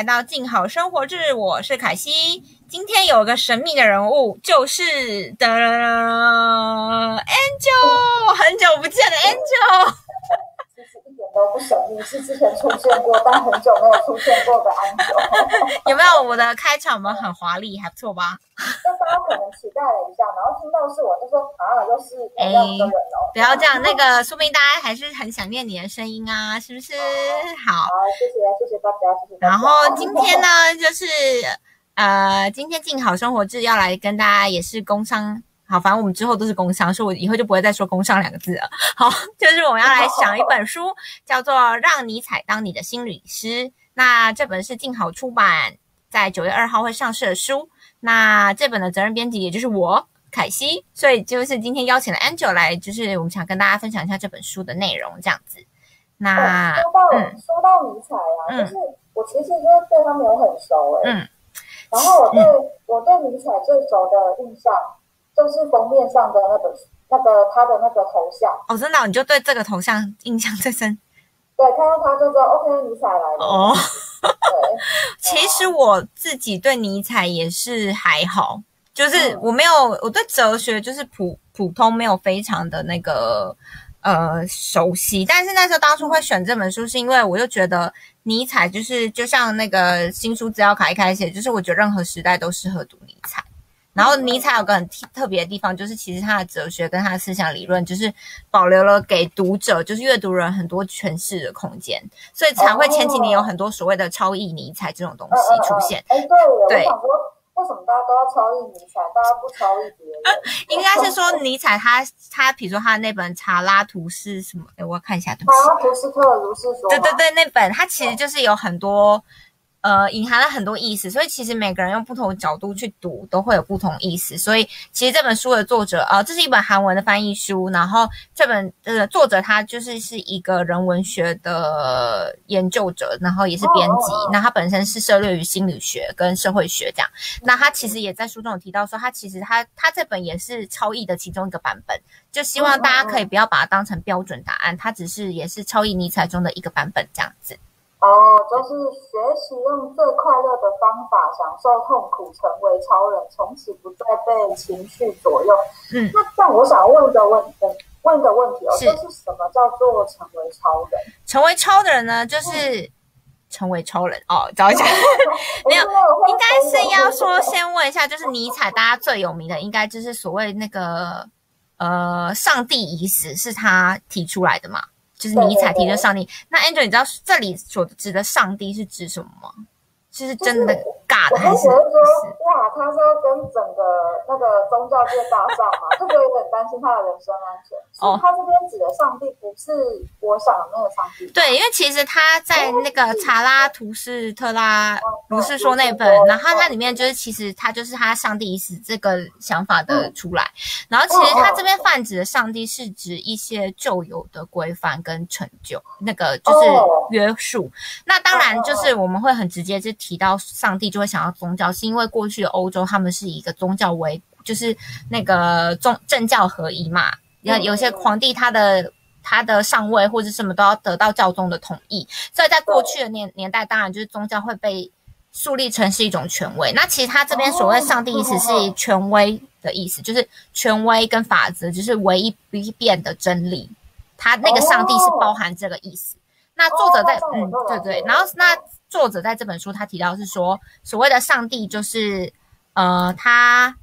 来到静好生活日，我是凯西。今天有个神秘的人物，就是的 Angel，很久不见的 Angel。都不神秘，是之前出现过，但很久没有出现过的 Angel。有没有我的开场们很华丽，还不错吧？那大家可能期待了一下，然后听到是我就说啊，又是同样的人哦。不要这样，那个说明大家还是很想念你的声音啊，是不是？好，好，谢谢谢谢大家，谢谢大家。然后今天呢，就是呃，今天静好生活志要来跟大家也是工商，好，反正我们之后都是工商，所以我以后就不会再说工商两个字了。好，就是我们要来想一本书，叫做《让尼采当你的心理师》。那这本是静好出版，在九月二号会上市的书。那这本的责任编辑也就是我凯西，所以就是今天邀请了 Angel 来，就是我们想跟大家分享一下这本书的内容，这样子。那说到嗯说到尼采啊，嗯就是我其实因为对他没有很熟哎，嗯然后我对我对尼采最熟的印象就是封面上的那个那个他的那个头像，哦，真的哦、你就对这个头像印象最深对，看到他就知道 OK 尼采来了。哦。对，其实我自己对尼采也是还好，就是嗯我没有我对哲学就是普普通没有非常的那个呃熟悉，但是那时候当初会选这本书，是因为我就觉得尼采就是就像那个新书资料卡一开始写，就是我觉得任何时代都适合读尼采。然后尼采有个很特特别的地方，就是其实他的哲学跟他的思想理论，就是保留了给读者，就是阅读人很多诠释的空间，所以才会前几年有很多所谓的超译尼采这种东嗯西出现。哎，对对为什么大家都要超越尼采，大家不超越别人？应该是说尼采他他比如说他的那本《查拉图是什么？哎，我要看一下，对不起。他图斯特如是说，对对，对，那本他其实就是有很多呃隐含了很多意思，所以其实每个人用不同的角度去读都会有不同意思。所以其实这本书的作者呃，这是一本韩文的翻译书，然后这本呃作者他就是是一个人文学的研究者，然后也是编辑那他本身是涉猎于心理学跟社会学这样。那他其实也在书中有提到说，他其实他他这本也是超译的其中一个版本，就希望大家可以不要把它当成标准答案，它只是也是超译尼采中的一个版本这样子。哦，就是学习用最快乐的方法享受痛苦，成为超人，从此不再被情绪左右。嗯，那但我想问一个问题问一个问题哦，是就是什么叫做成为超人？成为超的人呢，就是成为超人哦。找一下，没有应该是要说先问一下，就是尼采大家最有名的，应该就是所谓那个呃上帝已死是他提出来的嘛？就是尼采提的上帝。那 Angel，你知道这里所指的上帝是指什么吗？就是真的尬我的还是？开始会说，哇，他是要跟整个那个宗教界搭上嘛，这个有点担心他的人身安全。哦他这边指的上帝不是我想的那个上帝。对，因为其实他在那个查拉图斯特拉不是说那本，哦然后它里面就是其实他就是他上帝已死这个想法的出来，然后其实他这边泛指的上帝是指一些旧有的规范跟成就，那个就是约束。那当然就是我们会很直接就提到上帝，就会想到宗教，是因为过去的欧洲他们是以一个宗教为，就是那个宗政教合一嘛。那有些皇帝他的他的上位或者什么都要得到教宗的同意，所以在过去的年年代，当然就是宗教会被树立成是一种权威。那其实他这边所谓上帝意思是权威的意思，就是权威跟法则，就是唯一不变的真理。他那个上帝是包含这个意思。那作者在嗯对对，然后那作者在这本书他提到是说，所谓的上帝就是呃他。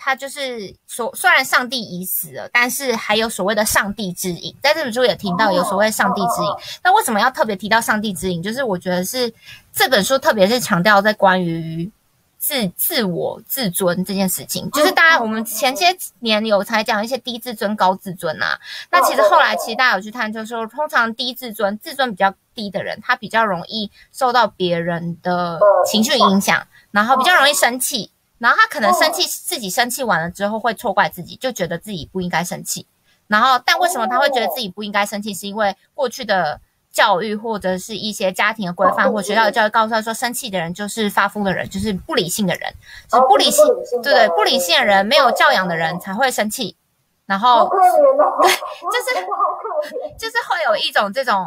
他就是所，虽然上帝已死了，但是还有所谓的上帝之影，在这本书也听到有所谓上帝之影。那为什么要特别提到上帝之影？就是我觉得是这本书特别是强调在关于自自我自尊这件事情，就是大家我们前些年有才讲一些低自尊、高自尊啊。那其实后来其实大家有去探究说，通常低自尊、自尊比较低的人，他比较容易受到别人的情绪影响，然后比较容易生气。然后他可能生气，自己生气完了之后会错怪自己，就觉得自己不应该生气。然后，但为什么他会觉得自己不应该生气？是因为过去的教育或者是一些家庭的规范或学校的教育告诉他说，生气的人就是发疯的人，就是不理性的人，就是不理性，对对，不理性的人，没有教养的人才会生气。然后，对，就是就是会有一种这种，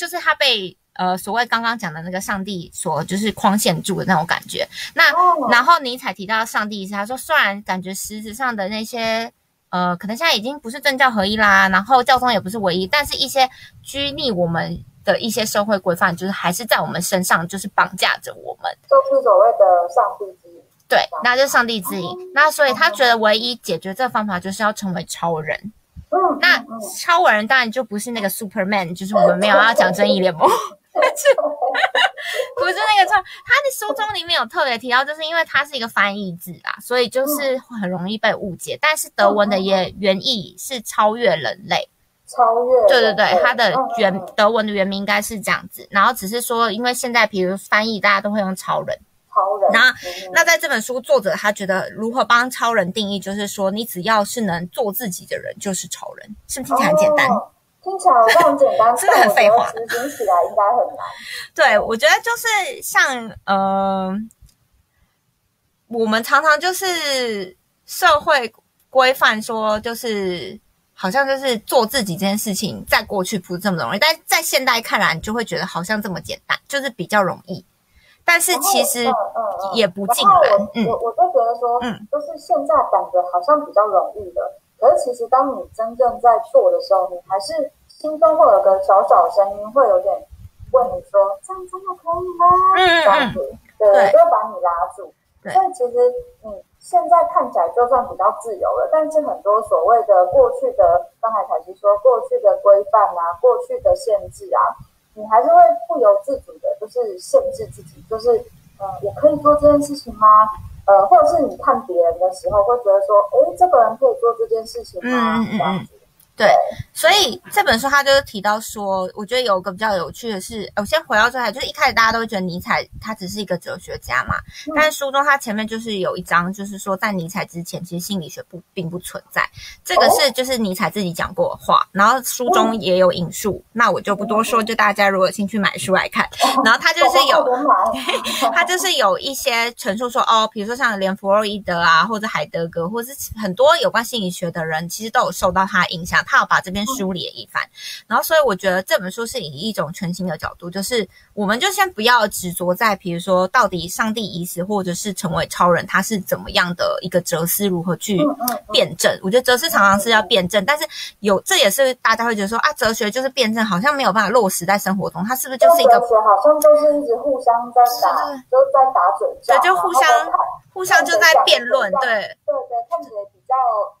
就是他被呃所谓刚刚讲的那个上帝所就是框限住的那种感觉。那哦然后尼采提到上帝意识，他说虽然感觉实质上的那些呃，可能现在已经不是政教合一啦，然后教宗也不是唯一，但是一些拘泥我们的一些社会规范，就是还是在我们身上，就是绑架着我们。就是所谓的上帝之影。对，那就是上帝之引。那所以他觉得唯一解决这个方法就是要成为超人。嗯，那超人当然就不是那个 Superman，就是我们没有要讲正义联盟，但 是不是那个超。他的书中里面有特别提到，就是因为它是一个翻译字啦，所以就是很容易被误解。但是德文的也原意是超越人类，超越。对对对，它的原德文的原名应该是这样子。然后只是说，因为现在比如翻译大家都会用超人。超人。那嗯那在这本书，作者他觉得如何帮超人定义，就是说你只要是能做自己的人，就是超人，是不是听起来很简单？哦听起来好像很简单，真的很废话但我觉得执行起来应该很难。对，我觉得就是像呃，我们常常就是社会规范说，就是好像就是做自己这件事情，在过去不是这么容易，但在现代看来，你就会觉得好像这么简单，就是比较容易。但是其实嗯嗯嗯。也不尽然后然我，我我就觉得说，嗯。就是现在感觉好像比较容易的，可是其实当你真正在做的时候，你还是心中会有个小小声音，会有点问你说：“这样真的可以吗？”嗯嗯。这样子，对，对。就会把你拉住。对。所以其实你现在看起来就算比较自由了，但是很多所谓的过去的，刚才凯西说过去的规范啊，过去的限制啊，你还是会不由自主的，就是限制自己，就是呃，我可以做这件事情吗？呃，或者是你看别人的时候，会觉得说，诶，这个人可以做这件事情吗？嗯嗯嗯这样子，对，所以这本书他就是提到说，我觉得有个比较有趣的是，呃我先回到最开，就是一开始大家都会觉得尼采他只是一个哲学家嘛，嗯但是书中他前面就是有一章，就是说在尼采之前，其实心理学不并不存在，这个是就是尼采自己讲过的话，然后书中也有引述，那我就不多说，就大家如果有兴趣买书来看，然后他就是有。他就是有一些陈述说，哦，比如说像连弗洛伊德啊，或者海德格，或者是很多有关心理学的人，其实都有受到他的影响。他有把这边梳理了一番，然后所以我觉得这本书是以一种全新的角度，就是我们就先不要执着在，比如说到底上帝已死，或者是成为超人，他是怎么样的一个哲思，如何去辩证。我觉得哲思常常是要辩证，但是有这也是大家会觉得说啊，哲学就是辩证，好像没有办法落实在生活中，它是不是就是一个哲学好像就是一直互相在打，是就在打嘴仗，对就互相互相就在辩论，对。对对，看起来比较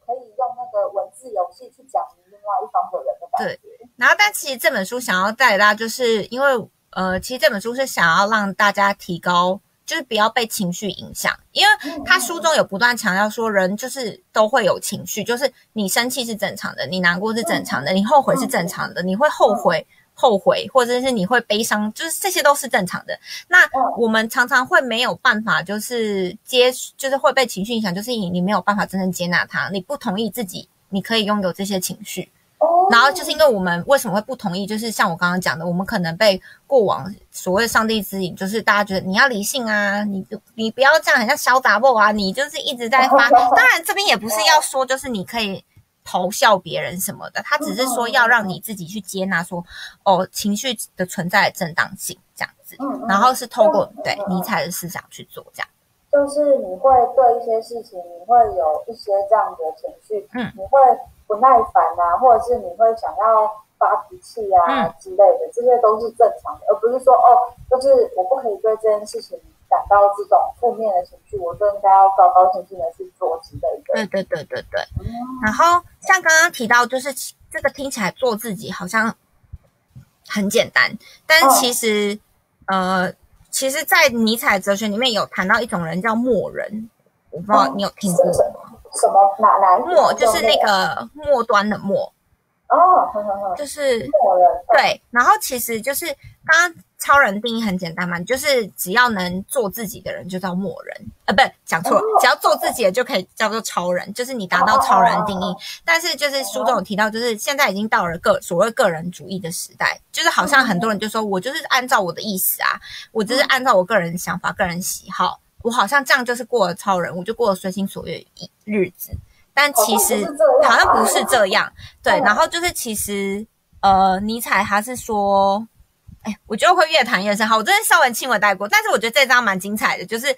可以用那个文字游戏去讲另外一方的人的感觉。然后，但其实这本书想要带给大家，就是因为呃，其实这本书是想要让大家提高，就是不要被情绪影响，因为他书中有不断强调说，人就是都会有情绪，就是你生气是正常的，你难过是正常的，你后悔是正常的，你会后悔。后悔，或者是你会悲伤，就是这些都是正常的。那我们常常会没有办法，就是接，就是会被情绪影响，就是你你没有办法真正接纳他，你不同意自己，你可以拥有这些情绪。哦。然后就是因为我们为什么会不同意，就是像我刚刚讲的，我们可能被过往所谓上帝指引，就是大家觉得你要理性啊，你你不要这样，很像小杂货啊，你就是一直在发。当然这边也不是要说，就是你可以嘲笑别人什么的，他只是说要让你自己去接纳说，哦，情绪的存在的正当性这样子，然后是透过对尼采的思想去做这样。就是你会对一些事情，你会有一些这样的情绪，嗯。你会不耐烦啊，或者是你会想要发脾气啊、嗯之类的，这些都是正常的，而不是说哦，就是我不可以对这件事情感到这种负面的情绪，我就应该要高高兴兴的去做之类的。对对对对对。嗯然后像刚刚提到，就是这个听起来做自己好像很简单，但嗯其实、呃，其实，在尼采哲学里面有谈到一种人叫默人，我不知道你有听过什吗？什么哪哪一末就是那个末端的末，哦，就是对，然后其实就是刚刚超人定义很简单嘛，就是只要能做自己的人就叫末人，呃，不，讲错了，只要做自己的就可以叫做超人，就是你达到超人定义。但是就是书中有提到，就是现在已经到了个所谓个人主义的时代，就是好像很多人就说我就是按照我的意思啊，我就是按照我个人想法、个人喜好，我好像这样就是过了超人，我就过了随心所欲的日子。但其实好像不是这样，对。然后就是其实呃，尼采他是说，哎，我觉得会越谈越深。好，我这边稍微轻微带过，但是我觉得这张蛮精彩的，就是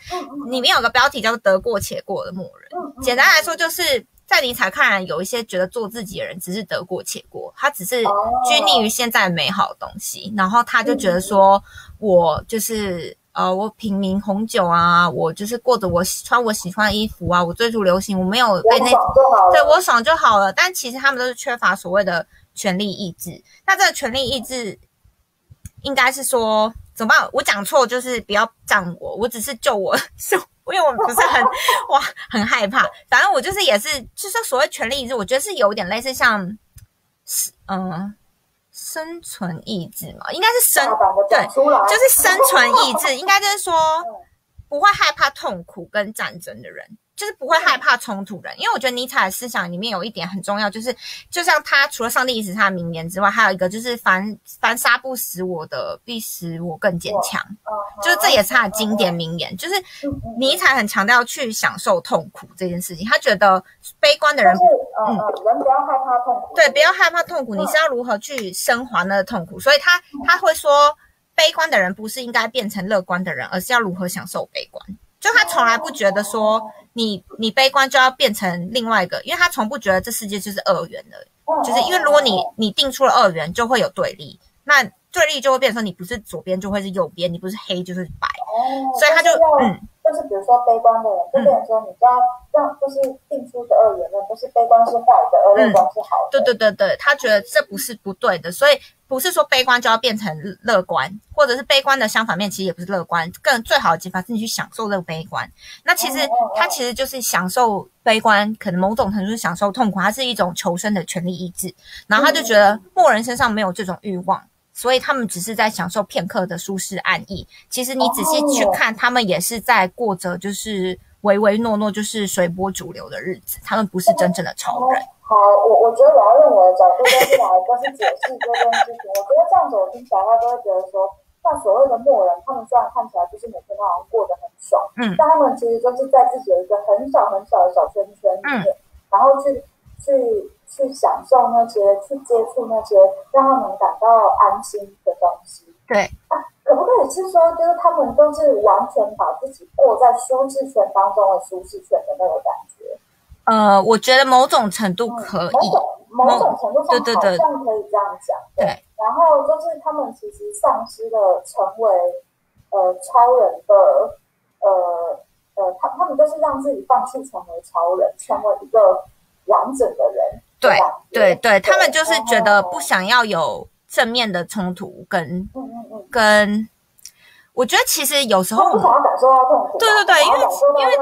里面有个标题叫做“得过且过的默人”。简单来说，就是在尼采看来，有一些觉得做自己的人只是得过且过，他只是拘泥于现在美好的东西，然后他就觉得说，我就是呃，我品茗红酒啊，我就是过着我穿我喜欢的衣服啊，我追逐流行，我没有被那对我爽就好了。但其实他们都是缺乏所谓的权利意志。那这个权利意志。应该是说怎么办？我讲错，就是不要赞我，我只是救我，是因为我不是很 哇，很害怕。反正我就是也是，就是所谓权利意志，我觉得是有点类似像，嗯，生存意志嘛，应该是生对，就是生存意志，应该就是说不会害怕痛苦跟战争的人。就是不会害怕冲突人，因为我觉得尼采的思想里面有一点很重要，就是就像他除了上帝意识他的名言之外，还有一个就是凡凡杀不死我的，必使我更坚强。就是这也是他的经典名言，就是尼采很强调去享受痛苦这件事情。他觉得悲观的人，嗯，人不要害怕痛苦，对，不要害怕痛苦，你是要如何去升华那个痛苦？所以他他会说，悲观的人不是应该变成乐观的人，而是要如何享受悲观。就他从来不觉得说。你你悲观就要变成另外一个，因为他从不觉得这世界就是二元的，就是因为如果你你定出了二元，就会有对立，那对立就会变成你不是左边就会是右边，你不是黑就是白，所以他就嗯，就是比如说悲观的人，就变成说你就要让就是定出的二元论，不是悲观是坏的，而乐观是好的。对对对对，他觉得这不是不对的，所以。不是说悲观就要变成乐观，或者是悲观的相反面，其实也不是乐观。更最好的解法是你去享受这个悲观。那其实它其实就是享受悲观，可能某种程度是享受痛苦，它是一种求生的权利意志。然后他就觉得默人身上没有这种欲望，所以他们只是在享受片刻的舒适安逸。其实你仔细去看，他们也是在过着就是唯唯诺诺，就是随波逐流的日子。他们不是真正的超人。好，我我觉得我要用我的角度来就是解释这件事情。我觉得这样子我听起来，他都会觉得说，像所谓的默人，他们虽然看起来就是每天都好像过得很爽，嗯，但他们其实就是在自己的一个很小很小的小圈圈里面，然后去去去享受那些，去接触那些让他们感到安心的东西。对，可不可以是说，就是他们都是完全把自己过在舒适圈当中的舒适圈的那种感觉？呃，我觉得某种程度可以，某种程度上好像可以这样讲。对，然后就是他们其实丧失了成为呃超人的呃呃，他他们就是让自己放弃成为超人，成为一个完整的人。对对对，他们就是觉得不想要有正面的冲突，跟跟我觉得其实有时候不想要感受到痛苦，对对对，因为因为。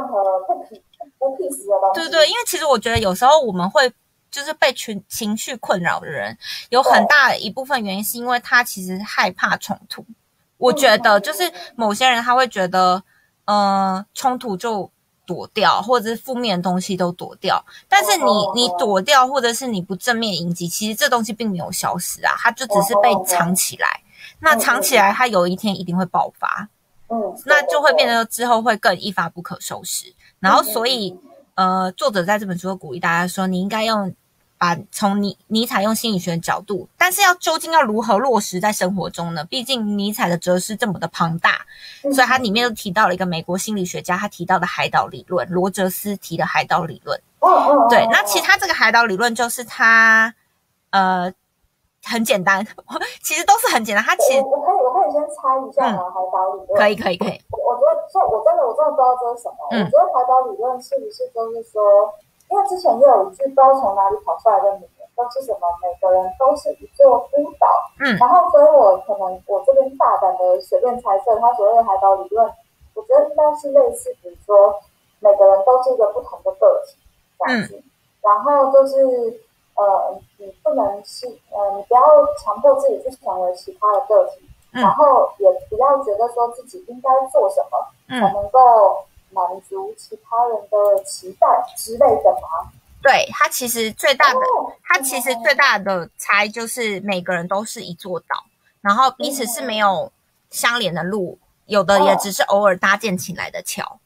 对对，因为其实我觉得有时候我们会就是被情情绪困扰的人，有很大一部分原因是因为他其实害怕冲突。我觉得就是某些人他会觉得，呃，冲突就躲掉，或者是负面的东西都躲掉。但是你你躲掉，或者是你不正面迎击，其实这东西并没有消失啊，它就只是被藏起来。那藏起来，它有一天一定会爆发。嗯，那就会变得之后会更一发不可收拾。然后，所以，呃，作者在这本书鼓励大家说，你应该用把从尼尼采用心理学的角度，但是要究竟要如何落实在生活中呢？毕竟尼采的哲思这么的庞大，所以它里面又提到了一个美国心理学家他提到的海岛理论，罗哲斯提的海岛理论。对，那其他这个海岛理论就是他，呃。很简单，其实都是很简单。他其实我可以我可以先猜一下吗？海岛理论可以可以可以。我觉得说，我真的我真的不知道这是什么。我觉得海岛理论是不是就是说，因为之前又有一句不知道从哪里跑出来的名言，都是什么每个人都是一座孤岛。嗯。然后，所以我可能我这边大胆的随便猜测，他所谓的海岛理论，我觉得应该是类似，比如说每个人都是一个不同的个体这样子。然后就是。呃，你不能是呃，你不要强迫自己去成为其他的个体，然后也不要觉得说自己应该做什么才能够满足其他人的期待之类的吗？对他其实最大的，他其实最大的猜就是每个人都是一座岛，然后彼此是没有相连的路，有的也只是偶尔搭建起来的桥，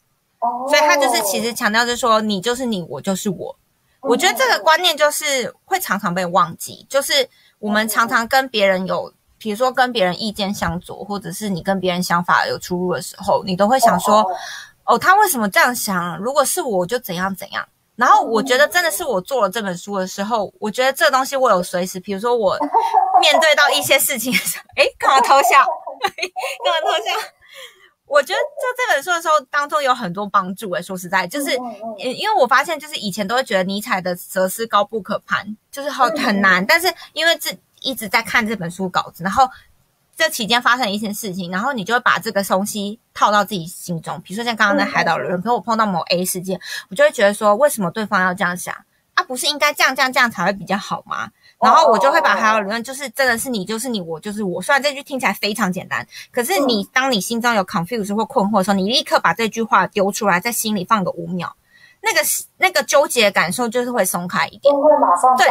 所以他就是其实强调是说，你就是你，我就是我。我觉得这个观念就是会常常被忘记，就是我们常常跟别人有比如说跟别人意见相左，或者是你跟别人想法有出入的时候，你都会想说，哦，他为什么这样想？如果是我，就怎样怎样。然后我觉得真的是我做了这本书的时候，我觉得这东西我有随时，比如说我 面对到一些事情的时候，哎，干嘛偷笑？干嘛偷笑？我觉得做这本书的时候当中有很多帮助诶，说实在，就是因为我发现，就是以前都会觉得尼采的哲思高不可攀，就是很很难。但是因为这一直在看这本书稿子，然后这期间发生一些事情，然后你就会把这个东西套到自己心中。比如说像刚刚的海岛人，可我碰到某 A 事件，我就会觉得说，为什么对方要这样想？啊，不是应该这样这样这样才会比较好吗？然后我就会把海岛理论，就是真的是你就是你，我就是我。虽然这句听起来非常简单，可是你当你心中有 confuse 或困惑的时候，你立刻把这句话丢出来，在心里放个五秒，那个那个纠结感受就是会松开一点，会马上对，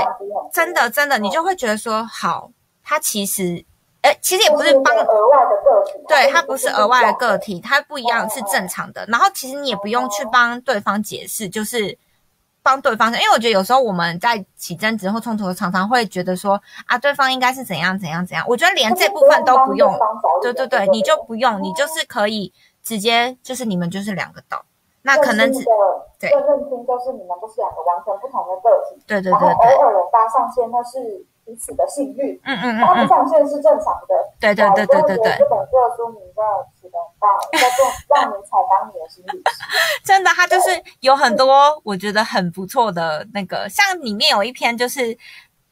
真的真的，你就会觉得说，好，他其实，哎，其实也不是帮额外的个体，对他不是额外的个体，他不一样是正常的。然后其实你也不用去帮对方解释，就是。帮对方，因为我觉得有时候我们在起争执或冲突，常常会觉得说啊，对方应该是怎样怎样怎样。我觉得连这部分都不用，对对对，你就不用，你就是可以直接就是你们就是两个岛，那可能只对认清就是你们不是两个完全不同的个体，对对对对，偶尔有搭上线那是。彼此的性欲，嗯嗯嗯，他不上线是正常的。对对对对对对。这本书的书名叫《起得很棒》，叫做《让你采当你的心理师》。真的，他就是有很多我觉得很不错的那个，像里面有一篇就是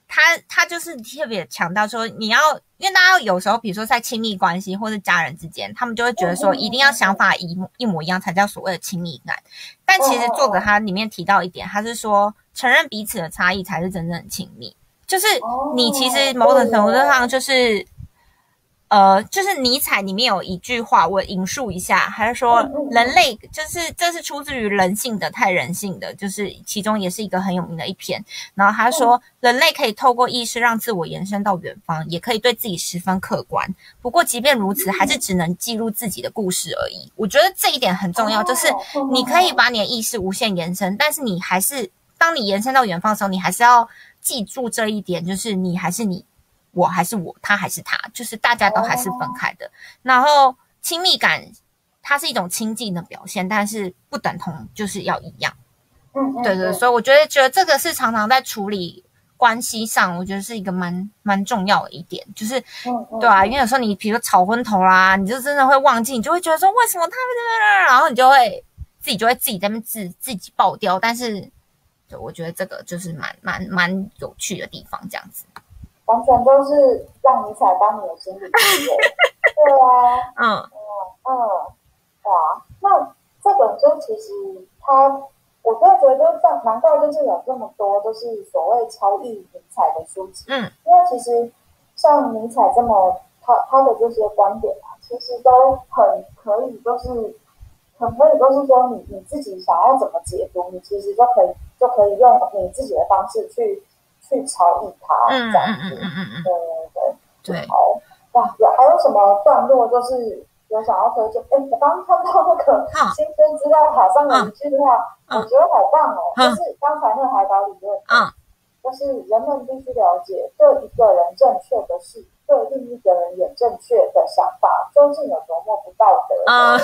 他他就是特别强调说，你要因为大家有时候比如说在亲密关系或者家人之间，他们就会觉得说一定要想法一一模一样才叫所谓的亲密感。但其实作者他里面提到一点，他是说承认彼此的差异才是真正的亲密。就是你其实某种程度上就是，呃，就是尼采里面有一句话，我引述一下，还是说人类就是这是出自于人性的太人性的，就是其中也是一个很有名的一篇。然后他说，人类可以透过意识让自我延伸到远方，也可以对自己十分客观。不过即便如此，还是只能记录自己的故事而已。我觉得这一点很重要，就是你可以把你的意识无限延伸，但是你还是当你延伸到远方的时候，你还是要。记住这一点，就是你还是你，我还是我，他还是他，就是大家都还是分开的。然后亲密感，它是一种亲近的表现，但是不等同就是要一样。嗯，对对，所以我觉得觉得这个是常常在处理关系上，我觉得是一个蛮蛮重要的一点，就是对啊，因为有时候你比如说吵昏头啦，你就真的会忘记，你就会觉得说为什么他们，然后你就会自己就会自己在那自自己爆掉，但是。我觉得这个就是蛮蛮蛮有趣的地方，这样子，完全都是让你采当你的心理师，对啊，嗯。嗯嗯，哇，那这本书其实它，我真的觉得像难怪就是有这么多就是所谓超越尼采的书籍，嗯，因为其实像尼采这么他他的这些观点啊，其实都很可以，就是很可以，都是说你你自己想要怎么解读，你其实就可以。就可以用你自己的方式去去超越它，这样子，对对对对。好，哇，有还有什么段落就是有想要推荐？哎，我刚刚看到那个新生资料卡上有一句话，我觉得好棒哦，就是刚才那个海岛理论，嗯，就是人们必须了解，对一个人正确的事。对另一个人有正确的想法，究竟有多么不道德？嗯，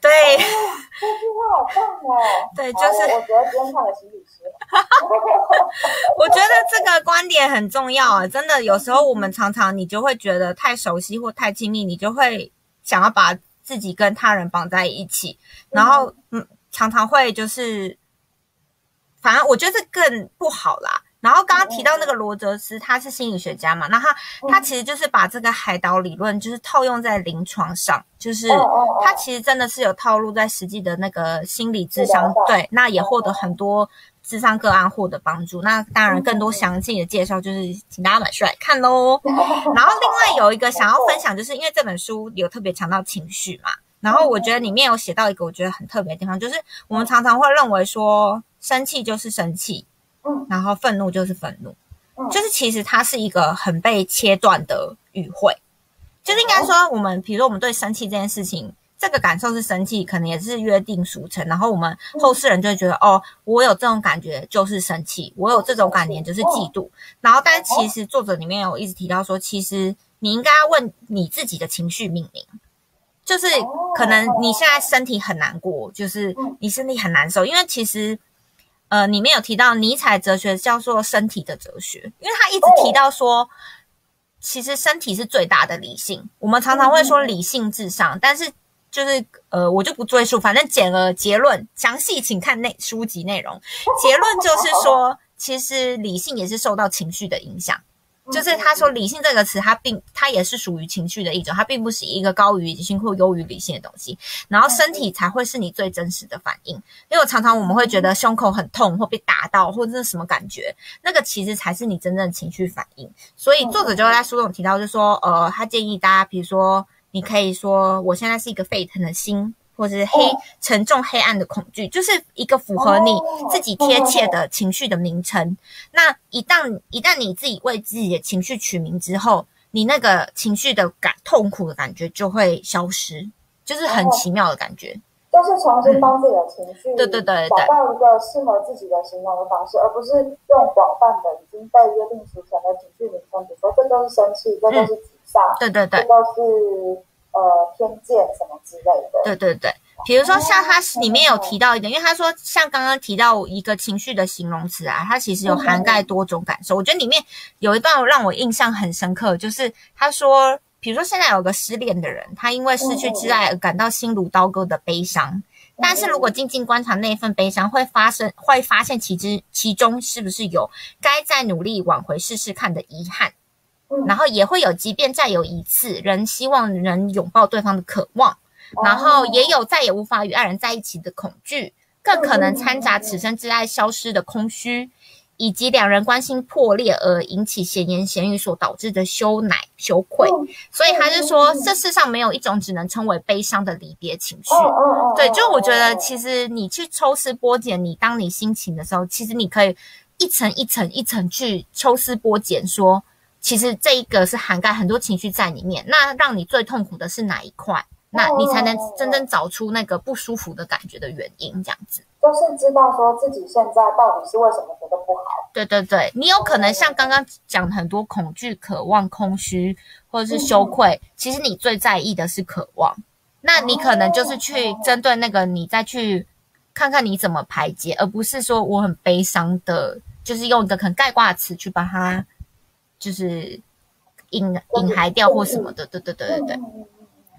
对，这句话好棒哦。对，就是我觉得今天看了心理师。我觉得这个观点很重要啊！真的，有时候我们常常你就会觉得太熟悉或太亲密，你就会想要把自己跟他人绑在一起，然后嗯，常常会就是，反正我觉得这更不好啦。然后刚刚提到那个罗哲斯，他是心理学家嘛？那他他其实就是把这个海岛理论，就是套用在临床上，就是他其实真的是有套路在实际的那个心理智商，对，那也获得很多智商个案获得帮助。那当然更多详细的介绍，就是请大家买书来看喽。然后另外有一个想要分享，就是因为这本书有特别强调情绪嘛，然后我觉得里面有写到一个我觉得很特别的地方，就是我们常常会认为说生气就是生气。然后愤怒就是愤怒，就是其实它是一个很被切断的语汇，就是应该说我们，比如说我们对生气这件事情，这个感受是生气，可能也是约定俗成，然后我们后世人就会觉得，哦，我有这种感觉就是生气，我有这种感觉就是嫉妒，然后但其实作者里面有一直提到说，其实你应该要问你自己的情绪命名，就是可能你现在身体很难过，就是你身体很难受，因为其实呃里面有提到尼采哲学叫做身体的哲学，因为他一直提到说，其实身体是最大的理性，我们常常会说理性至上，但是。就是呃，我就不赘述，反正简而结论，详细请看内书籍内容。结论就是说，其实理性也是受到情绪的影响。就是他说“理性”这个词，它并它也是属于情绪的一种，它并不是一个高于理性或优于理性的东西。然后身体才会是你最真实的反应，因为常常我们会觉得胸口很痛或被打到或者是什么感觉，那个其实才是你真正的情绪反应。所以作者就在书中提到，就说，呃，他建议大家，比如说。你可以说，我现在是一个沸腾的心，或者是黑沉重黑暗的恐惧，就是一个符合你自己贴切的情绪的名称。那一旦一旦你自己为自己的情绪取名之后，你那个情绪的感痛苦的感觉就会消失，就是很奇妙的感觉。就是重新帮自己的情绪，对对对，找到一个适合自己的形容的方式，而不是用广泛的已经被约定俗成的情绪名称，比如说这都是生气，这都是沮丧，对对对，这都是。呃，偏见什么之类的。对对对，比如说像他里面有提到一点，因为他说像刚刚提到一个情绪的形容词啊，它其实有涵盖多种感受。我觉得里面有一段让我印象很深刻，就是他说，比如说现在有个失恋的人，他因为失去挚爱而感到心如刀割的悲伤，但是如果静静观察那份悲伤，会发生会发现其之其中是不是有该再努力挽回试试看的遗憾。然后也会有，即便再有一次，仍希望能拥抱对方的渴望，然后也有再也无法与爱人在一起的恐惧，更可能掺杂此生之爱消失的空虚，以及两人关系破裂而引起闲言闲语所导致的羞赧羞愧。所以他就说，这世上没有一种只能称为悲伤的离别情绪。对，就我觉得，其实你去抽丝剥茧，你当你心情的时候，其实你可以一层一层一层去抽丝剥茧，说。其实这一个是涵盖很多情绪在里面，那让你最痛苦的是哪一块？那你才能真正找出那个不舒服的感觉的原因，这样子。就是知道说自己现在到底是为什么觉得不好。对对对，你有可能像刚刚讲很多恐惧、渴望、空虚或者是羞愧，其实你最在意的是渴望。那你可能就是去针对那个，你再去看看你怎么排解，而不是说我很悲伤的，就是用一个很概括的词去把它。就是隐隐含掉或什么的，对对对对对，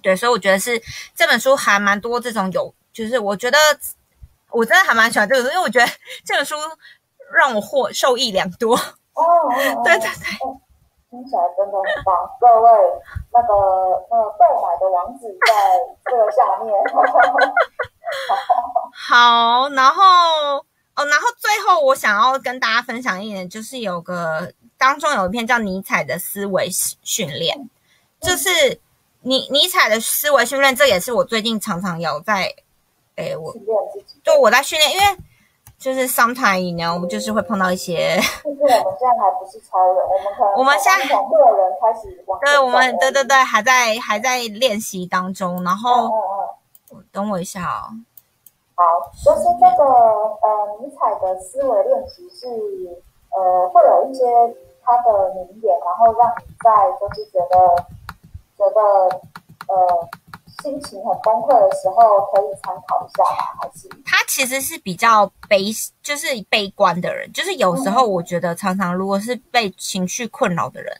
对，所以我觉得是这本书还蛮多这种有，就是我觉得我真的还蛮喜欢这本书，因为我觉得 这本书让我获受益良多。哦，对对对，听起来真的很棒。各位，那个呃购买的网址在这个下面。好，然后哦，然后最后我想要跟大家分享一点，就是有个。当中有一篇叫尼采的思维训练，就是尼尼采的思维训练，这也是我最近常常有在，诶，我对我在训练，因为就是 sometimes know，就是会碰到一些，就是我们现在还不是超人，我们可能我们现在从个人开始往，对，我们对对对，还在还在练习当中，然后等我一下哦，好，就是这个呃尼采的思维练习是呃会有一些。他的名言，然后让你在就是觉得觉得呃心情很崩溃的时候，可以参考一下吗？还是他其实是比较悲，就是悲观的人。就是有时候我觉得，常常如果是被情绪困扰的人，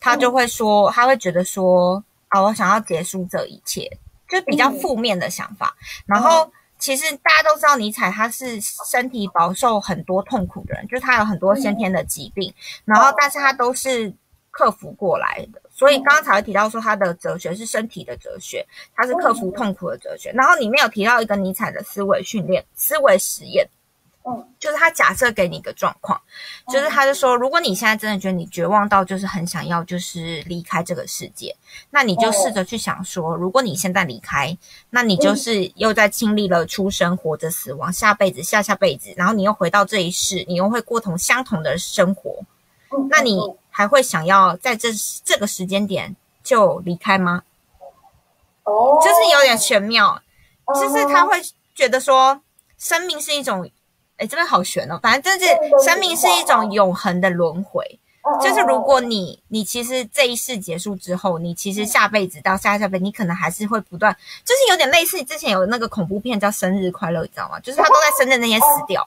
他就会说，他会觉得说啊，我想要结束这一切，就比较负面的想法。然后。其实大家都知道，尼采他是身体饱受很多痛苦的人，就是他有很多先天的疾病，然后但是他都是克服过来的。所以刚刚才会提到说，他的哲学是身体的哲学，他是克服痛苦的哲学。然后里面有提到一个尼采的思维训练、思维实验。嗯，就是他假设给你一个状况，就是他就说，如果你现在真的觉得你绝望到就是很想要就是离开这个世界，那你就试着去想说，如果你现在离开，那你就是又在经历了出生、活着、死亡，下辈子、下下辈子，然后你又回到这一世，你又会过同相同的生活，那你还会想要在这这个时间点就离开吗？哦，就是有点玄妙，就是他会觉得说，生命是一种。哎，这边好悬哦！反正就是生命是一种永恒的轮回，就是如果你你其实这一世结束之后，你其实下辈子到下下辈，你可能还是会不断，就是有点类似之前有那个恐怖片叫《生日快乐》，你知道吗？就是他都在生日那天死掉。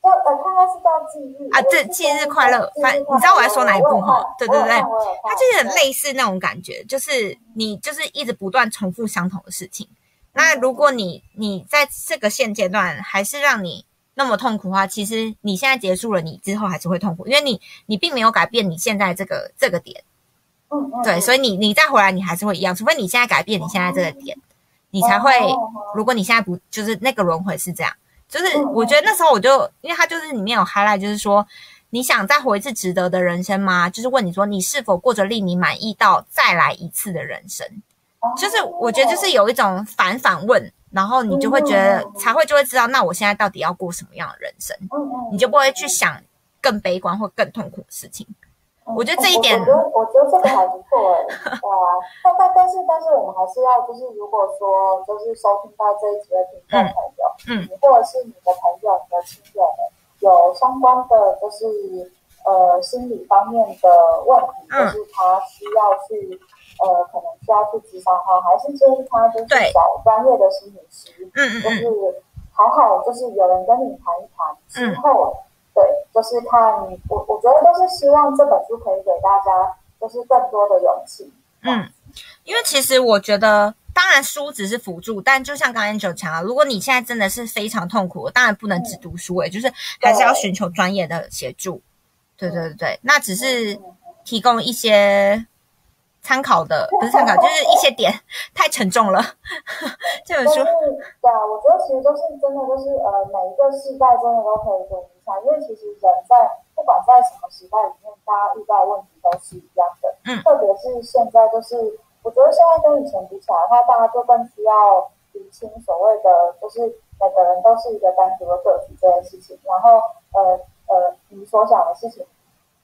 就呃，他应该是叫忌日啊，对，忌日快乐。反你知道我在说哪一部哈？对对对，它就是很类似那种感觉，就是你就是一直不断重复相同的事情。那如果你你在这个现阶段还是让你那么痛苦的话，其实你现在结束了，你之后还是会痛苦，因为你你并没有改变你现在这个这个点。嗯嗯。对，所以你你再回来，你还是会一样，除非你现在改变你现在这个点，你才会。如果你现在不就是那个轮回是这样。就是我觉得那时候我就，因为他就是里面有 highlight，就是说你想再活一次值得的人生吗？就是问你说你是否过着令你满意到再来一次的人生？就是我觉得就是有一种反反问，然后你就会觉得才会就会知道，那我现在到底要过什么样的人生？你就不会去想更悲观或更痛苦的事情。我觉得这一点，我觉得我觉得这个还不错哎，对啊，但但但是但是我们还是要就是如果说就是收听到这一集的听众朋友，嗯，或者是你的朋友、你的亲人有相关的就是呃心理方面的问题，就是他需要去呃可能需要去咨商他，还是建议他就是找专业的心理师，嗯嗯，就是好好就是有人跟你谈一谈之后。对，就是看我，我觉得都是希望这本书可以给大家，就是更多的勇气。嗯，因为其实我觉得，当然书只是辅助，但就像刚才九强啊，如果你现在真的是非常痛苦，当然不能只读书，诶，就是还是要寻求专业的协助。对对对对，那只是提供一些。参考的不是参考，就是一些点 太沉重了。这本书对啊，我觉得其实就是真的，就是呃，每一个时代真的都可以读一下，因为其实人在不管在什么时代里面，大家遇到问题都是一样的。嗯，特别是现在，就是我觉得现在跟以前比起来的话，大家就更需要理清所谓的，就是每个人都是一个单独的个体这件事情。然后呃呃，你所想的事情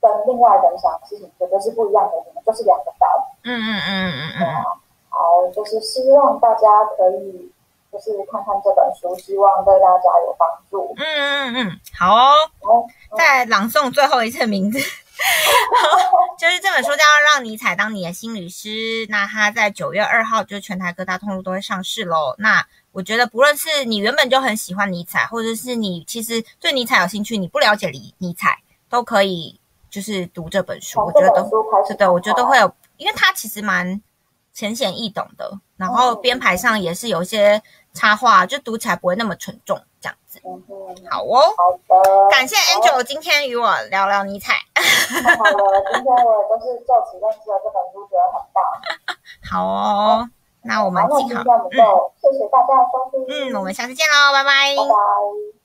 跟另外人想的事情绝对是不一样的，你们就是两个岛。嗯嗯嗯嗯嗯，好，就是希望大家可以就是看看这本书，希望对大家有帮助。嗯嗯嗯，好哦。再朗诵最后一次名字，就是这本书叫《让尼采当你的心理师》。那它在九月二号，就全台各大通路都会上市喽。那我觉得，不论是你原本就很喜欢尼采，或者是你其实对尼采有兴趣，你不了解尼尼采，都可以就是读这本书。我觉得都是的，我觉得都会有。因为它其实蛮浅显易懂的，然后编排上也是有一些插画，就读起来不会那么沉重，这样子。好哦，好的，感谢 Angel 今天与我聊聊尼采。好了，今天我也都是就此认识了这本书，觉得很棒。好哦，那我们今天就谢谢大家的收听。嗯，我们下次见喽，拜拜。拜拜。